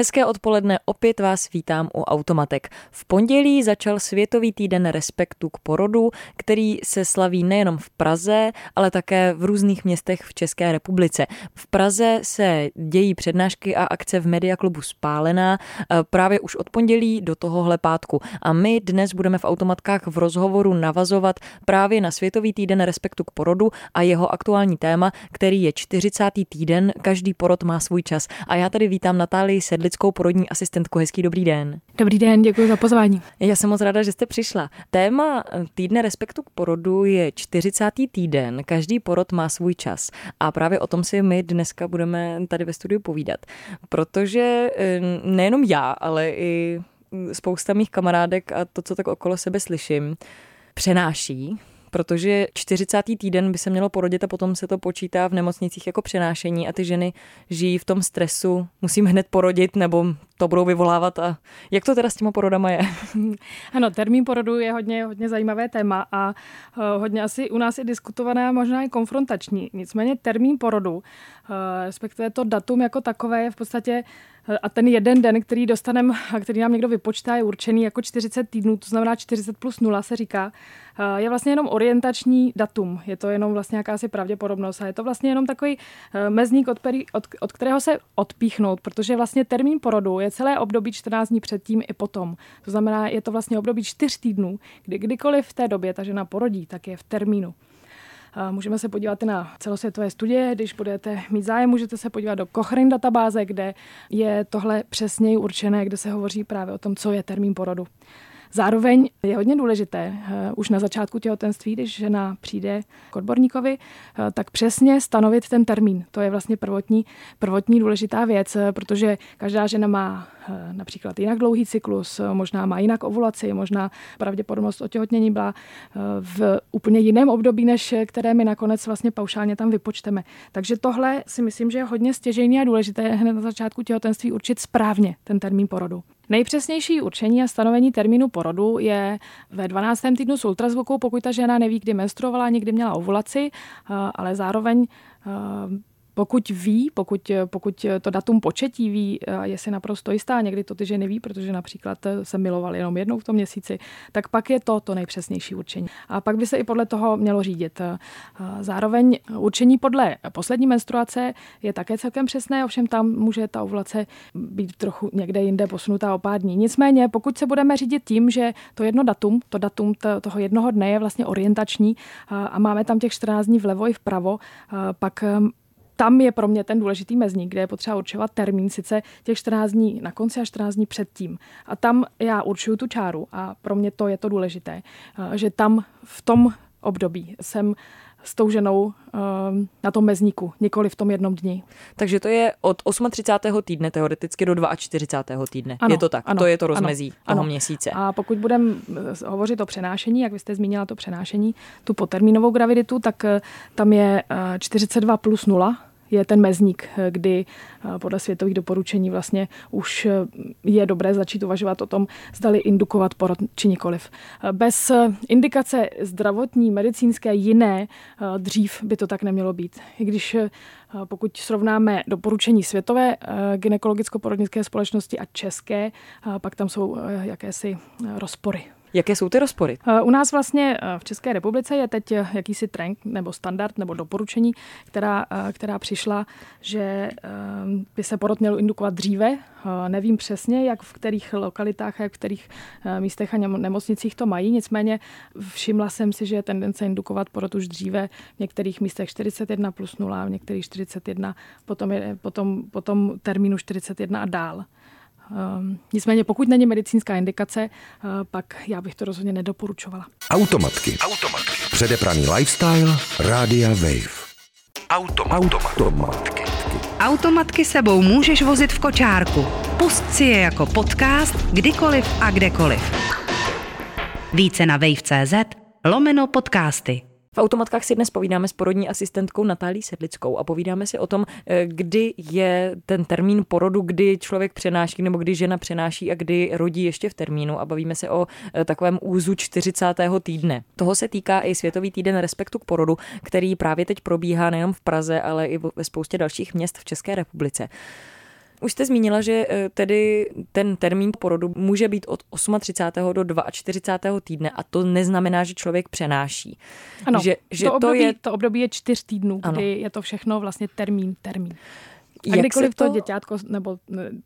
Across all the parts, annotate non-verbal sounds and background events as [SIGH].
Hezké odpoledne, opět vás vítám u Automatek. V pondělí začal Světový týden respektu k porodu, který se slaví nejenom v Praze, ale také v různých městech v České republice. V Praze se dějí přednášky a akce v Mediaklubu Spálená eh, právě už od pondělí do tohohle pátku. A my dnes budeme v Automatkách v rozhovoru navazovat právě na Světový týden respektu k porodu a jeho aktuální téma, který je 40. týden, každý porod má svůj čas. A já tady vítám Natálii Sedli lidskou porodní asistentku. Hezký dobrý den. Dobrý den, děkuji za pozvání. Já jsem moc ráda, že jste přišla. Téma týdne respektu k porodu je 40. týden. Každý porod má svůj čas. A právě o tom si my dneska budeme tady ve studiu povídat. Protože eh, nejenom já, ale i spousta mých kamarádek a to, co tak okolo sebe slyším, přenáší protože 40. týden by se mělo porodit a potom se to počítá v nemocnicích jako přenášení a ty ženy žijí v tom stresu, musím hned porodit nebo to budou vyvolávat a jak to teda s těma porodama je? [LAUGHS] Ano, termín porodu je hodně, hodně zajímavé téma a uh, hodně asi u nás je diskutované a možná i konfrontační. Nicméně termín porodu, uh, respektive to datum jako takové je v podstatě a ten jeden den, který dostaneme a který nám někdo vypočítá, je určený jako 40 týdnů, to znamená 40 plus 0 se říká, je vlastně jenom orientační datum. Je to jenom vlastně jakási pravděpodobnost a je to vlastně jenom takový eh, mezník, od, od, od kterého se odpíchnout, protože vlastně termín porodu je celé období 14 dní předtím i potom. To znamená, je to vlastně období 4 týdnů, kdy kdykoliv v té době ta žena porodí, tak je v termínu. Můžeme se podívat na celosvětové studie, když budete mít zájem, můžete se podívat do Cochrane databáze, kde je tohle přesněji určené, kde se hovoří právě o tom, co je termín porodu. Zároveň je hodně důležité uh, už na začátku těhotenství, když žena přijde k odborníkovi, uh, tak přesně stanovit ten termín. To je vlastně prvotní, prvotní důležitá věc, uh, protože každá žena má například jinak dlouhý cyklus, možná má jinak ovulaci, možná pravděpodobnost otěhotnění byla v úplně jiném období, než které my nakonec vlastně paušálně tam vypočteme. Takže tohle si myslím, že je hodně stěžejný a důležité hned na začátku těhotenství určit správně ten termín porodu. Nejpřesnější určení a stanovení termínu porodu je ve 12. týdnu s ultrazvukou, pokud ta žena neví, kdy menstruovala, někdy měla ovulaci, ale zároveň pokud ví, pokud, pokud to datum početí ví, je si naprosto jistá, někdy to ty ženy ví, protože například se milovali jenom jednou v tom měsíci, tak pak je to to nejpřesnější určení. A pak by se i podle toho mělo řídit. Zároveň určení podle poslední menstruace je také celkem přesné, ovšem tam může ta ovulace být trochu někde jinde posunutá o pár dní. Nicméně, pokud se budeme řídit tím, že to jedno datum, to datum toho jednoho dne je vlastně orientační a máme tam těch 14 dní vlevo i vpravo, pak tam je pro mě ten důležitý mezník, kde je potřeba určovat termín, sice těch 14 dní na konci a 14 dní předtím. A tam já určuju tu čáru a pro mě to je to důležité, eh, že tam v tom období jsem s tou ženou uh, na tom mezníku, nikoli v tom jednom dni. Takže to je od 38. týdne teoreticky do 42. týdne. Ano, je to tak? Ano, to je to rozmezí ano, toho ano. měsíce. A pokud budeme hovořit o přenášení, jak vy jste zmínila to přenášení, tu potermínovou graviditu, tak tam je 42 plus 0, je ten mezník, kdy eh, podle světových doporučení vlastně už eh, je dobré začít uvažovat o tom, zdali indukovat porod či nikoliv. Eh, bez indikace zdravotní, medicínské, jiné, dřív by to tak nemělo být. I když pokud srovnáme doporučení světové gynekologicko-porodnické společnosti a české, pak tam jsou jakési rozpory Jaké jsou ty rozpory? Eh, u nás vlastně eh, v České republice je teď eh, jakýsi trend nebo standard nebo doporučení, která, která přišla, že by se porod měl indukovat dříve. Nevím přesně, jak v kterých lokalitách jak v kterých místech a nemocnicích to mají, nicméně všimla jsem si, že je tendence indukovat porod už dříve v některých místech 41 plus 0, v některých 41, potom, je, potom, potom termínu 41 a dál. Ehm, nicméně pokud není medicínská indikace, eh, pak já bych to rozhodně nedoporučovala. Automatky. Automatky. Předepraný lifestyle. Rádia Wave. Automat. Automatky. Automatky sebou můžeš vozit v kočárku. Pust si je jako podcast kdykoliv a kdekoliv. Více na wave.cz lomeno podcasty. V automatkách si dnes povídáme s porodní asistentkou Natálí Sedlickou a povídáme si o tom, eh, kdy je ten termín porodu, kdy člověk přenáší nebo kdy žena přenáší a kdy rodí ještě v termínu a bavíme se o eh, takovém úzu 40. týdne. Toho se týká i Světový týden respektu k porodu, který právě teď probíhá nejen v Praze, ale i ve spoustě dalších měst v České republice. Už jste zmínila, že eh, tedy ten termín porodu může být od 38. do 42. týdne a to neznamená, že člověk přenáší. Ano, že, že to, období, to, je... to období je čtyř týdnů, ano. kdy je to všechno vlastně termín, termín. A kdykoliv to... to děťátko, nebo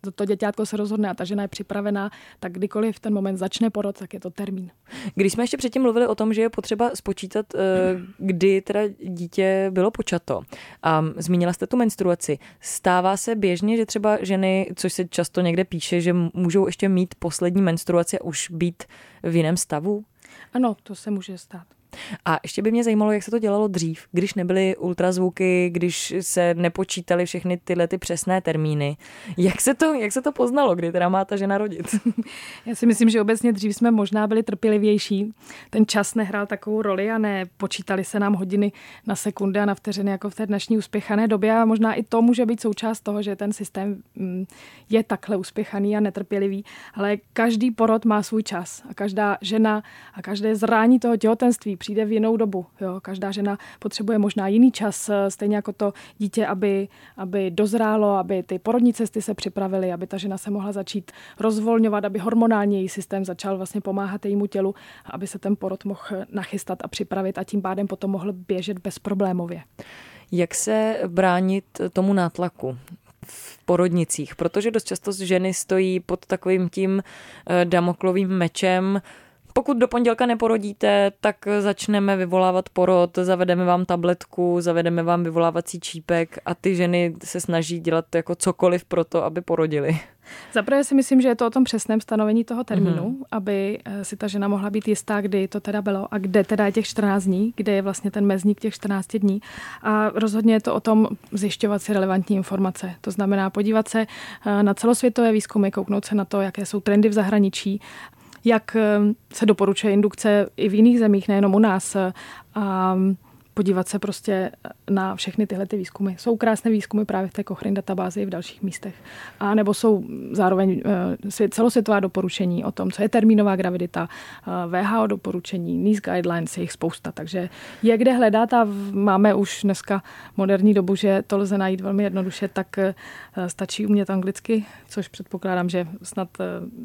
to, to děťátko se rozhodne a ta žena je připravená, tak kdykoliv ten moment začne porod, tak je to termín. Když jsme ještě předtím mluvili o tom, že je potřeba spočítat, eh, kdy teda dítě bylo počato a zmínila jste tu menstruaci, stává se běžně, že třeba ženy, což se často někde píše, že můžou ještě mít poslední menstruaci a už být v jiném stavu? Ano, to se může stát. A ještě by mě zajímalo, jak se to dělalo dřív, když nebyly ultrazvuky, když se nepočítaly všechny tyhle ty přesné termíny. Jak se to, jak se to poznalo, kdy teda má ta žena rodit? [LAUGHS] Já si myslím, že obecně dřív jsme možná byli trpělivější. Ten čas nehrál takovou roli a nepočítali se nám hodiny na sekundy a na vteřiny jako v té dnešní uspěchané době a možná i to může být součást toho, že ten systém mm, je takhle uspěchaný a netrpělivý, ale každý porod má svůj čas a každá žena a každé zrání toho těhotenství přijde v jinou dobu. Jo. Každá žena potřebuje možná jiný čas, eh, stejně jako to dítě, aby, aby dozrálo, aby ty porodní cesty se připravily, aby ta žena se mohla začít rozvolňovat, aby hormonální její systém začal vlastně pomáhat jejímu tělu, aby se ten porod mohl nachystat a připravit a tím pádem potom mohl běžet bezproblémově. Jak se bránit tomu nátlaku? v porodnicích, protože dost často ženy stojí pod takovým tím eh, damoklovým mečem, pokud do pondělka neporodíte, tak začneme vyvolávat porod, zavedeme vám tabletku, zavedeme vám vyvolávací čípek a ty ženy se snaží dělat jako cokoliv pro to, aby porodili. Zaprvé si myslím, že je to o tom přesném stanovení toho termínu, mm-hmm. aby eh, si ta žena mohla být jistá, kdy to teda bylo a kde teda je těch 14 dní, kde je vlastně ten mezník těch 14 dní. A rozhodně je to o tom zjišťovat si relevantní informace. To znamená podívat se eh, na celosvětové výzkumy, kouknout se na to, jaké jsou trendy v zahraničí jak eh, se doporučuje indukce i v jiných zemích, nejenom u nás. A podívat se prostě na všechny tyhle ty výzkumy. Jsou krásné výzkumy právě v té Cochrane databázi i v dalších místech. A nebo jsou zároveň eh, celosvětová doporučení o tom, co je termínová gravidita, eh, VHO doporučení, NICE guidelines, je jich spousta. Takže je kde hledat a máme už dneska moderní dobu, že to lze najít velmi jednoduše, tak eh, stačí umět anglicky, což předpokládám, že snad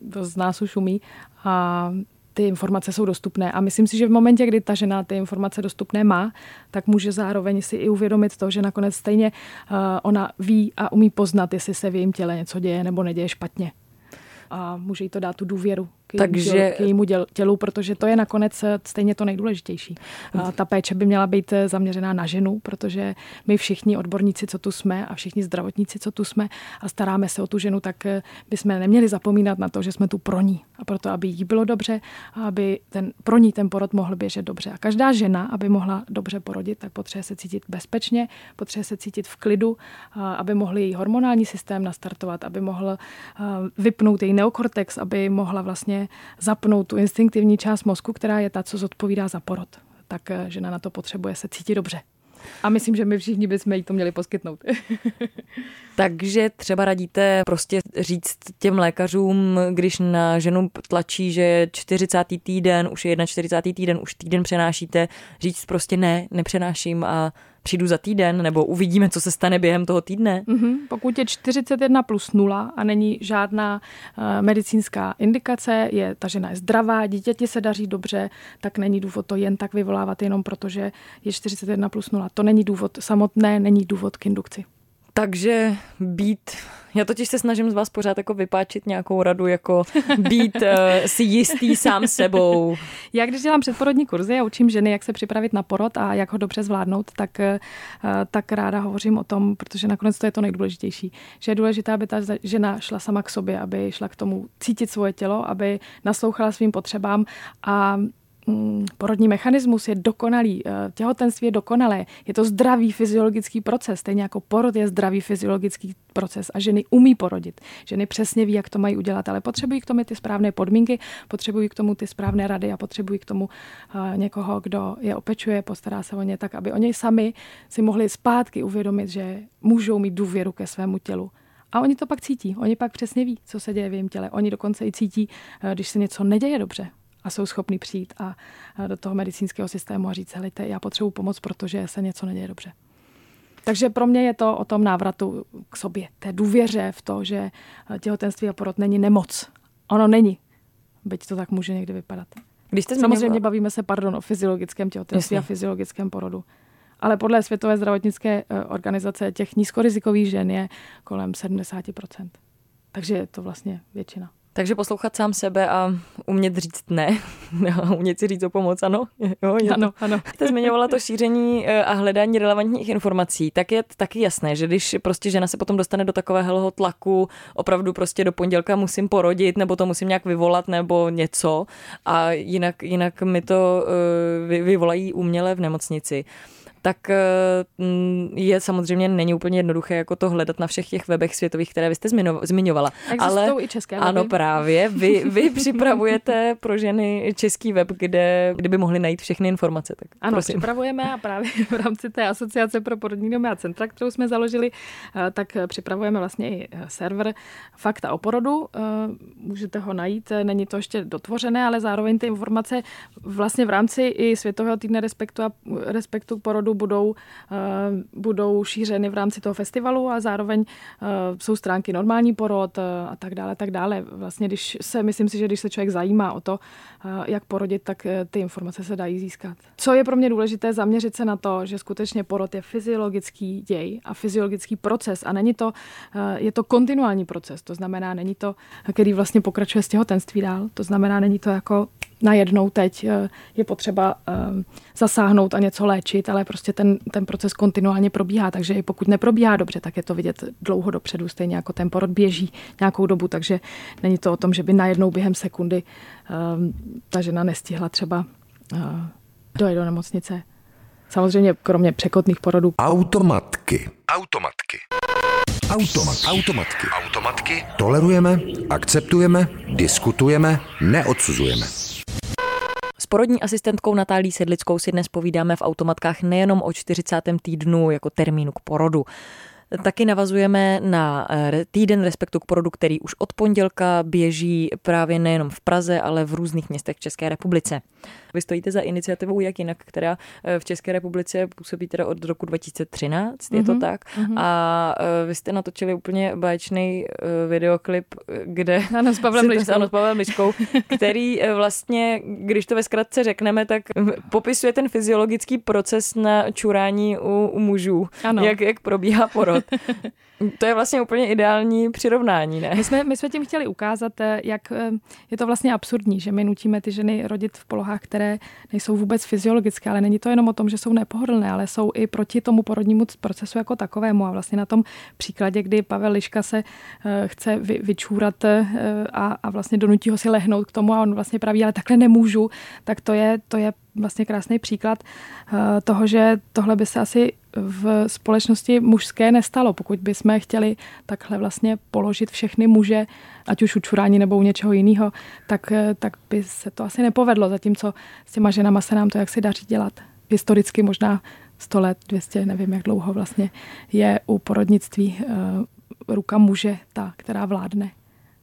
dost z nás už umí. A ty informace jsou dostupné. A myslím si, že v momentě, kdy ta žena ty informace dostupné má, tak může zároveň si i uvědomit to, že nakonec stejně uh, ona ví a umí poznat, jestli se v jejím těle něco děje nebo neděje špatně a může jí to dát tu důvěru k Takže... tělu, k jejímu tělu, protože to je nakonec eh, stejně to nejdůležitější. Ta péče by měla být eh, zaměřená na ženu, protože my všichni odborníci, co tu jsme a všichni zdravotníci, co tu jsme a staráme se o tu ženu, tak eh, bychom neměli zapomínat na to, že jsme tu pro ní. A proto, aby jí bylo dobře a aby ten, pro ní ten porod mohl běžet dobře. A každá žena, aby mohla dobře porodit, tak potřebuje se cítit bezpečně, potřebuje se cítit v klidu, aby mohl její hormonální systém nastartovat, aby mohl vypnout její neokortex, aby mohla vlastně zapnout tu instinktivní část mozku, která je ta, co zodpovídá za porod. Tak eh, žena na to potřebuje se cítit dobře. A myslím, že my všichni bychom jí to měli poskytnout. [LAUGHS] Takže třeba radíte prostě říct těm lékařům, když na ženu tlačí, že 40. týden, už je 41. týden, už týden přenášíte, říct prostě ne, nepřenáším a přijdu za týden, nebo uvidíme, co se stane během toho týdne? Mm-hmm. Pokud je 41 plus 0 a není žádná uh, medicínská indikace, je ta žena je zdravá, dítěti se daří dobře, tak není důvod to jen tak vyvolávat, jenom protože je 41 plus 0. To není důvod samotné, není důvod k indukci. Takže být, já totiž se snažím z vás pořád jako vypáčit nějakou radu, jako být uh, si jistý sám sebou. Já když dělám předporodní kurzy a učím ženy, jak se připravit na porod a jak ho dobře zvládnout, tak, uh, tak ráda hovořím o tom, protože nakonec to je to nejdůležitější. Že je důležité, aby ta žena šla sama k sobě, aby šla k tomu cítit svoje tělo, aby naslouchala svým potřebám a porodní mechanismus je dokonalý, eh, těhotenství je dokonalé, je to zdravý fyziologický proces, stejně jako porod je zdravý fyziologický proces a ženy umí porodit. Ženy přesně ví, jak to mají udělat, ale potřebují k tomu ty správné podmínky, potřebují k tomu ty správné rady a potřebují k tomu uh, někoho, kdo je opečuje, postará se o ně tak, aby oni sami si mohli zpátky uvědomit, že můžou mít důvěru ke svému tělu. A oni to pak cítí. Oni pak přesně ví, co se děje v jejím těle. Oni dokonce i cítí, eh, když se něco neděje dobře a jsou schopni přijít a do toho medicínského systému a říct, helejte, já potřebuji pomoc, protože se něco neděje dobře. Takže pro mě je to o tom návratu k sobě, té důvěře v to, že těhotenství a porod není nemoc. Ono není, byť to tak může někdy vypadat. Když jste. Samozřejmě bavíme se, pardon, o fyziologickém těhotenství Jasně. a fyziologickém porodu. Ale podle Světové zdravotnické eh, organizace těch nízkorizikových žen je kolem 70%. Takže je to vlastně většina. Takže poslouchat sám sebe a umět říct ne, [LAUGHS] a umět si říct o pomoc, ano? [LAUGHS] Jo, je ano, ano. Jste zmiňovala to šíření eh, a hledání relevantních informací. Tak je taky jasné, že když prostě žena se potom dostane do takového tlaku, opravdu prostě do pondělka musím porodit, nebo to musím nějak vyvolat, nebo něco, a jinak, jinak mi to uh, vyvolají uměle v nemocnici, tak eh, mm, je samozřejmě není úplně jednoduché jako to hledat na všech těch webech světových, které vy jste zmiňovala. Existují ale i české weby. Ano, právě. Vy, [LAUGHS] vy připravujete pro ženy český web, kde, kde by mohly najít všechny informace. Tak ano, prosím. připravujeme a právě [LAUGHS] v rámci té asociace pro porodní domy a centra, kterou jsme založili, eh, tak připravujeme vlastně i eh, server Fakta o porodu. Můžete ho najít, není to ještě dotvořené, ale zároveň ty informace vlastně v rámci i Světového týdne respektu a respektu k porodu budou, eh, budou šířeny v rámci toho festivalu a zároveň eh, jsou stránky normální porod eh, a tak dále, tak dále. Vlastně, když se, myslím si, že když se člověk zajímá o to, jak porodit, tak ty informace se dají získat. Co je pro mě důležité, zaměřit se na to, že skutečně porod je fyziologický děj a fyziologický proces a není to, je to kontinuální proces, to znamená, není to, který vlastně pokračuje z těhotenství dál, to znamená, není to jako najednou teď eh, je potřeba eh, zasáhnout a něco léčit, ale prostě ten, ten proces kontinuálně probíhá, takže i pokud neprobíhá dobře, tak je to vidět dlouho dopředu, stejně jako ten porod běží nějakou dobu, takže není to o tom, že by najednou během sekundy eh, ta žena nestihla třeba dojít do nemocnice. Samozřejmě kromě překotných porodů. Automatky. Automatky. Automat. Automatky. Automatky. Tolerujeme, akceptujeme, diskutujeme, neodsuzujeme. S porodní asistentkou Natálí Sedlickou si dnes povídáme v automatkách nejenom o 40. týdnu jako termínu k porodu. Taky navazujeme na eh, týden respektu k porodu, který už od pondělka běží právě nejenom v Praze, ale v různých městech v České republice. Vy stojíte za iniciativou Jak jinak, která eh, v České republice působí teda od roku 2013, mm-hmm. je to mhm, tak? Mm-hmm. A eh, vy jste natočili úplně báječný videoklip, kde... [LAUGHS] Ano, s Pavlem [LAUGHS] Liškou. Ano, s Pavlem Liškou, který vlastně, když to ve zkratce řekneme, tak [LAUGHS] popisuje ten fyziologický proces na čurání u, u mužů. Ano. Jak, jak probíhá porod growth [LAUGHS] To je vlastně úplně ideální přirovnání, ne? My jsme, my jsme tím chtěli ukázat, eh, jak eh, je to vlastně absurdní, že my nutíme ty ženy rodit v polohách, které nejsou vůbec fyziologické, ale není to jenom o tom, že jsou nepohodlné, ale jsou i proti tomu porodnímu procesu jako takovému. A vlastně na tom příkladě, kdy Pavel Liška se eh, chce vy, vyčůrat a, a vlastně donutí ho si lehnout k tomu a on vlastně praví, ale takhle nemůžu, tak to je, to je vlastně krásný příklad toho, že tohle by se asi v společnosti mužské nestalo. Pokud bychom chtěli takhle vlastně položit všechny muže, ať už u čurání nebo u něčeho jiného, tak, tak by se to asi nepovedlo. Zatímco s těma ženama se nám to jak si daří dělat. Historicky možná 100 let, 200, nevím jak dlouho vlastně je u porodnictví uh, ruka muže ta, která vládne.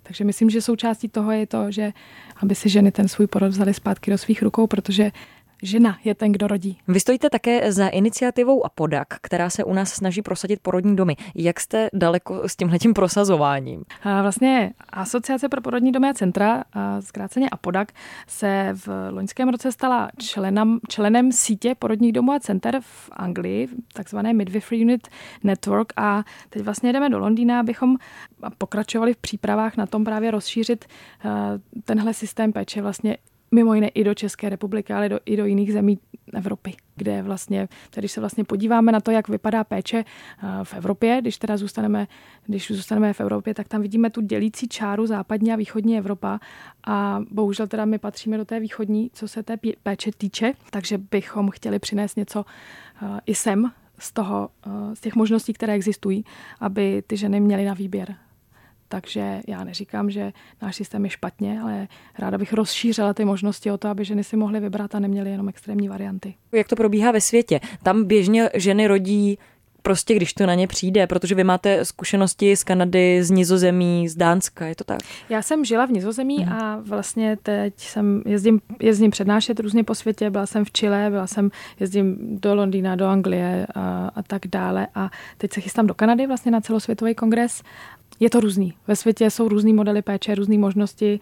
Takže myslím, že součástí toho je to, že aby si ženy ten svůj porod vzali zpátky do svých rukou, protože žena je ten, kdo rodí. Vy stojíte také za iniciativou Apodak, která se u nás snaží prosadit porodní domy. Jak jste daleko s tímhletím prosazováním? A vlastně Asociace pro porodní domy a centra, a zkráceně Apodak, se v loňském roce stala členem, členem sítě porodních domů a center v Anglii, takzvané Midwifery Unit Network a teď vlastně jdeme do Londýna, abychom pokračovali v přípravách na tom právě rozšířit tenhle systém péče vlastně mimo jiné i do České republiky, ale do, i do jiných zemí Evropy, kde vlastně, když se vlastně podíváme na to, jak vypadá péče eh, v Evropě, když teda zůstaneme, když zůstaneme v Evropě, tak tam vidíme tu dělící čáru západní a východní Evropa a bohužel teda my patříme do té východní, co se té péče týče, takže bychom chtěli přinést něco eh, i sem z, toho, eh, z těch možností, které existují, aby ty ženy měly na výběr. Takže já neříkám, že náš systém je špatně, ale ráda bych rozšířila ty možnosti o to, aby ženy si mohly vybrat a neměly jenom extrémní varianty. Jak to probíhá ve světě? Tam běžně ženy rodí prostě, když to na ně přijde, protože vy máte zkušenosti z Kanady, z Nizozemí, z Dánska, je to tak? Já jsem žila v Nizozemí hmm. a vlastně teď jsem jezdím, jezdím přednášet různě po světě, byla jsem v Chile, byla jsem, jezdím do Londýna, do Anglie a, a tak dále a teď se chystám do Kanady vlastně na celosvětový kongres je to různý. Ve světě jsou různý modely péče, různé možnosti,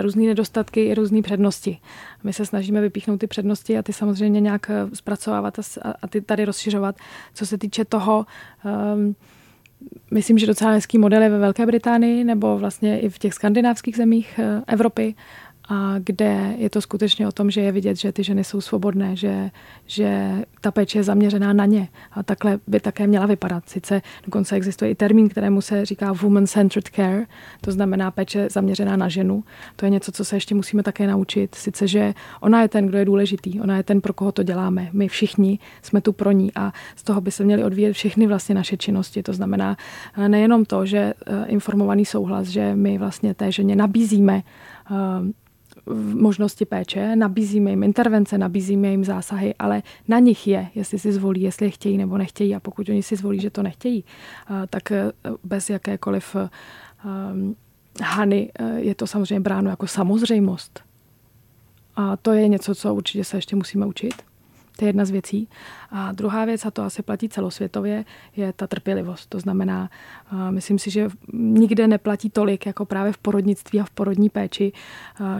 různé nedostatky i různé přednosti. My se snažíme vypíchnout ty přednosti a ty samozřejmě nějak eh, zpracovávat a ty tady rozšiřovat. Co se týče toho, um, myslím, že docela hezký model je ve Velké Británii nebo vlastně i v těch skandinávských zemích eh, Evropy a kde je to skutečně o tom, že je vidět, že ty ženy jsou svobodné, že, že ta péče je zaměřená na ně. A takhle by také měla vypadat. Sice dokonce existuje i termín, kterému se říká woman-centered care, to znamená péče zaměřená na ženu. To je něco, co se ještě musíme také naučit. Sice, že ona je ten, kdo je důležitý, ona je ten, pro koho to děláme. My všichni jsme tu pro ní a z toho by se měly odvíjet všechny vlastně naše činnosti. To znamená eh, nejenom to, že eh, informovaný souhlas, že my vlastně té ženě nabízíme eh, možnosti péče, nabízíme jim intervence, nabízíme jim zásahy, ale na nich je, jestli si zvolí, jestli je chtějí nebo nechtějí. A pokud oni si zvolí, že to nechtějí, tak e, bez jakékoliv e, hany je to samozřejmě bráno jako samozřejmost. A to je něco, co určitě se ještě musíme učit. To je jedna z věcí. A druhá věc, a to asi platí celosvětově, je ta trpělivost. To znamená, myslím si, že nikde neplatí tolik, jako právě v porodnictví a v porodní péči,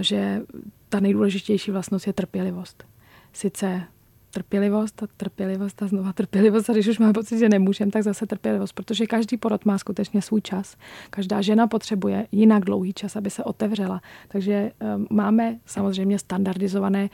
že ta nejdůležitější vlastnost je trpělivost. Sice trpělivost a trpělivost a znova trpělivost a když už máme pocit, že nemůžeme, tak zase trpělivost, protože každý porod má skutečně svůj čas. Každá žena potřebuje jinak dlouhý čas, aby se otevřela. Takže eh, máme samozřejmě standardizované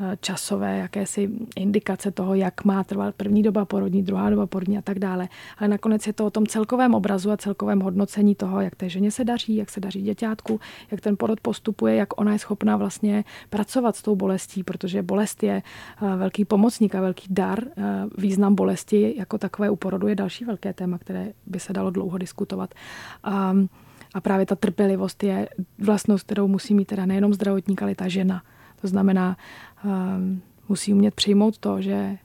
eh, časové jakési indikace toho, jak má trvat první doba porodní, druhá doba porodní a tak dále. Ale nakonec je to o tom celkovém obrazu a celkovém hodnocení toho, jak té ženě se daří, jak se daří děťátku, jak ten porod postupuje, jak ona je schopná vlastně pracovat s tou bolestí, protože bolest je eh, velký pomocník a velký dar. Eh, význam bolesti jako takové u porodu je další velké téma, které by se dalo dlouho diskutovat. A, a právě ta trpělivost je vlastnost, kterou musí mít teda nejenom zdravotník, ale i ta žena. To znamená, um, musí umět přijmout to, že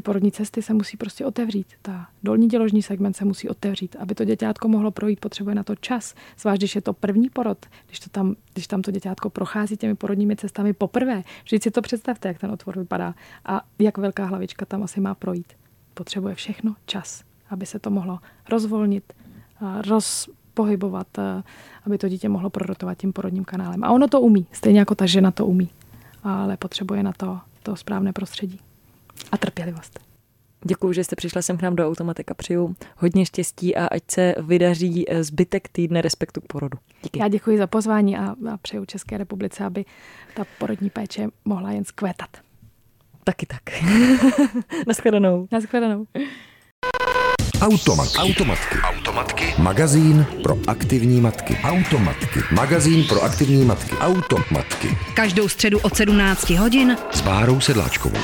ty porodní cesty se musí prostě otevřít. Ta dolní děložní segment se musí otevřít. Aby to děťátko mohlo projít, potřebuje na to čas. Zvlášť, když je to první porod, když, to tam, když tam to děťátko prochází těmi porodními cestami poprvé. Vždyť si to představte, jak ten otvor vypadá a jak velká hlavička tam asi má projít. Potřebuje všechno čas, aby se to mohlo rozvolnit, rozpohybovat, aby to dítě mohlo prorotovat tím porodním kanálem. A ono to umí, stejně jako ta žena to umí, ale potřebuje na to to správné prostředí a trpělivost. Děkuji, že jste přišla sem k nám do Automatika. Přeju hodně štěstí a ať se vydaří zbytek týdne respektu k porodu. Díky. Já děkuji za pozvání a, a přeju České republice, aby ta porodní péče mohla jen zkvétat. Taky tak. [LAUGHS] Naschledanou. Naschledanou. Automatky. Automatky. Automatky. Magazín pro aktivní matky. Automatky. Magazín pro aktivní matky. Automatky. Každou středu od 17 hodin s Bárou Sedláčkovou.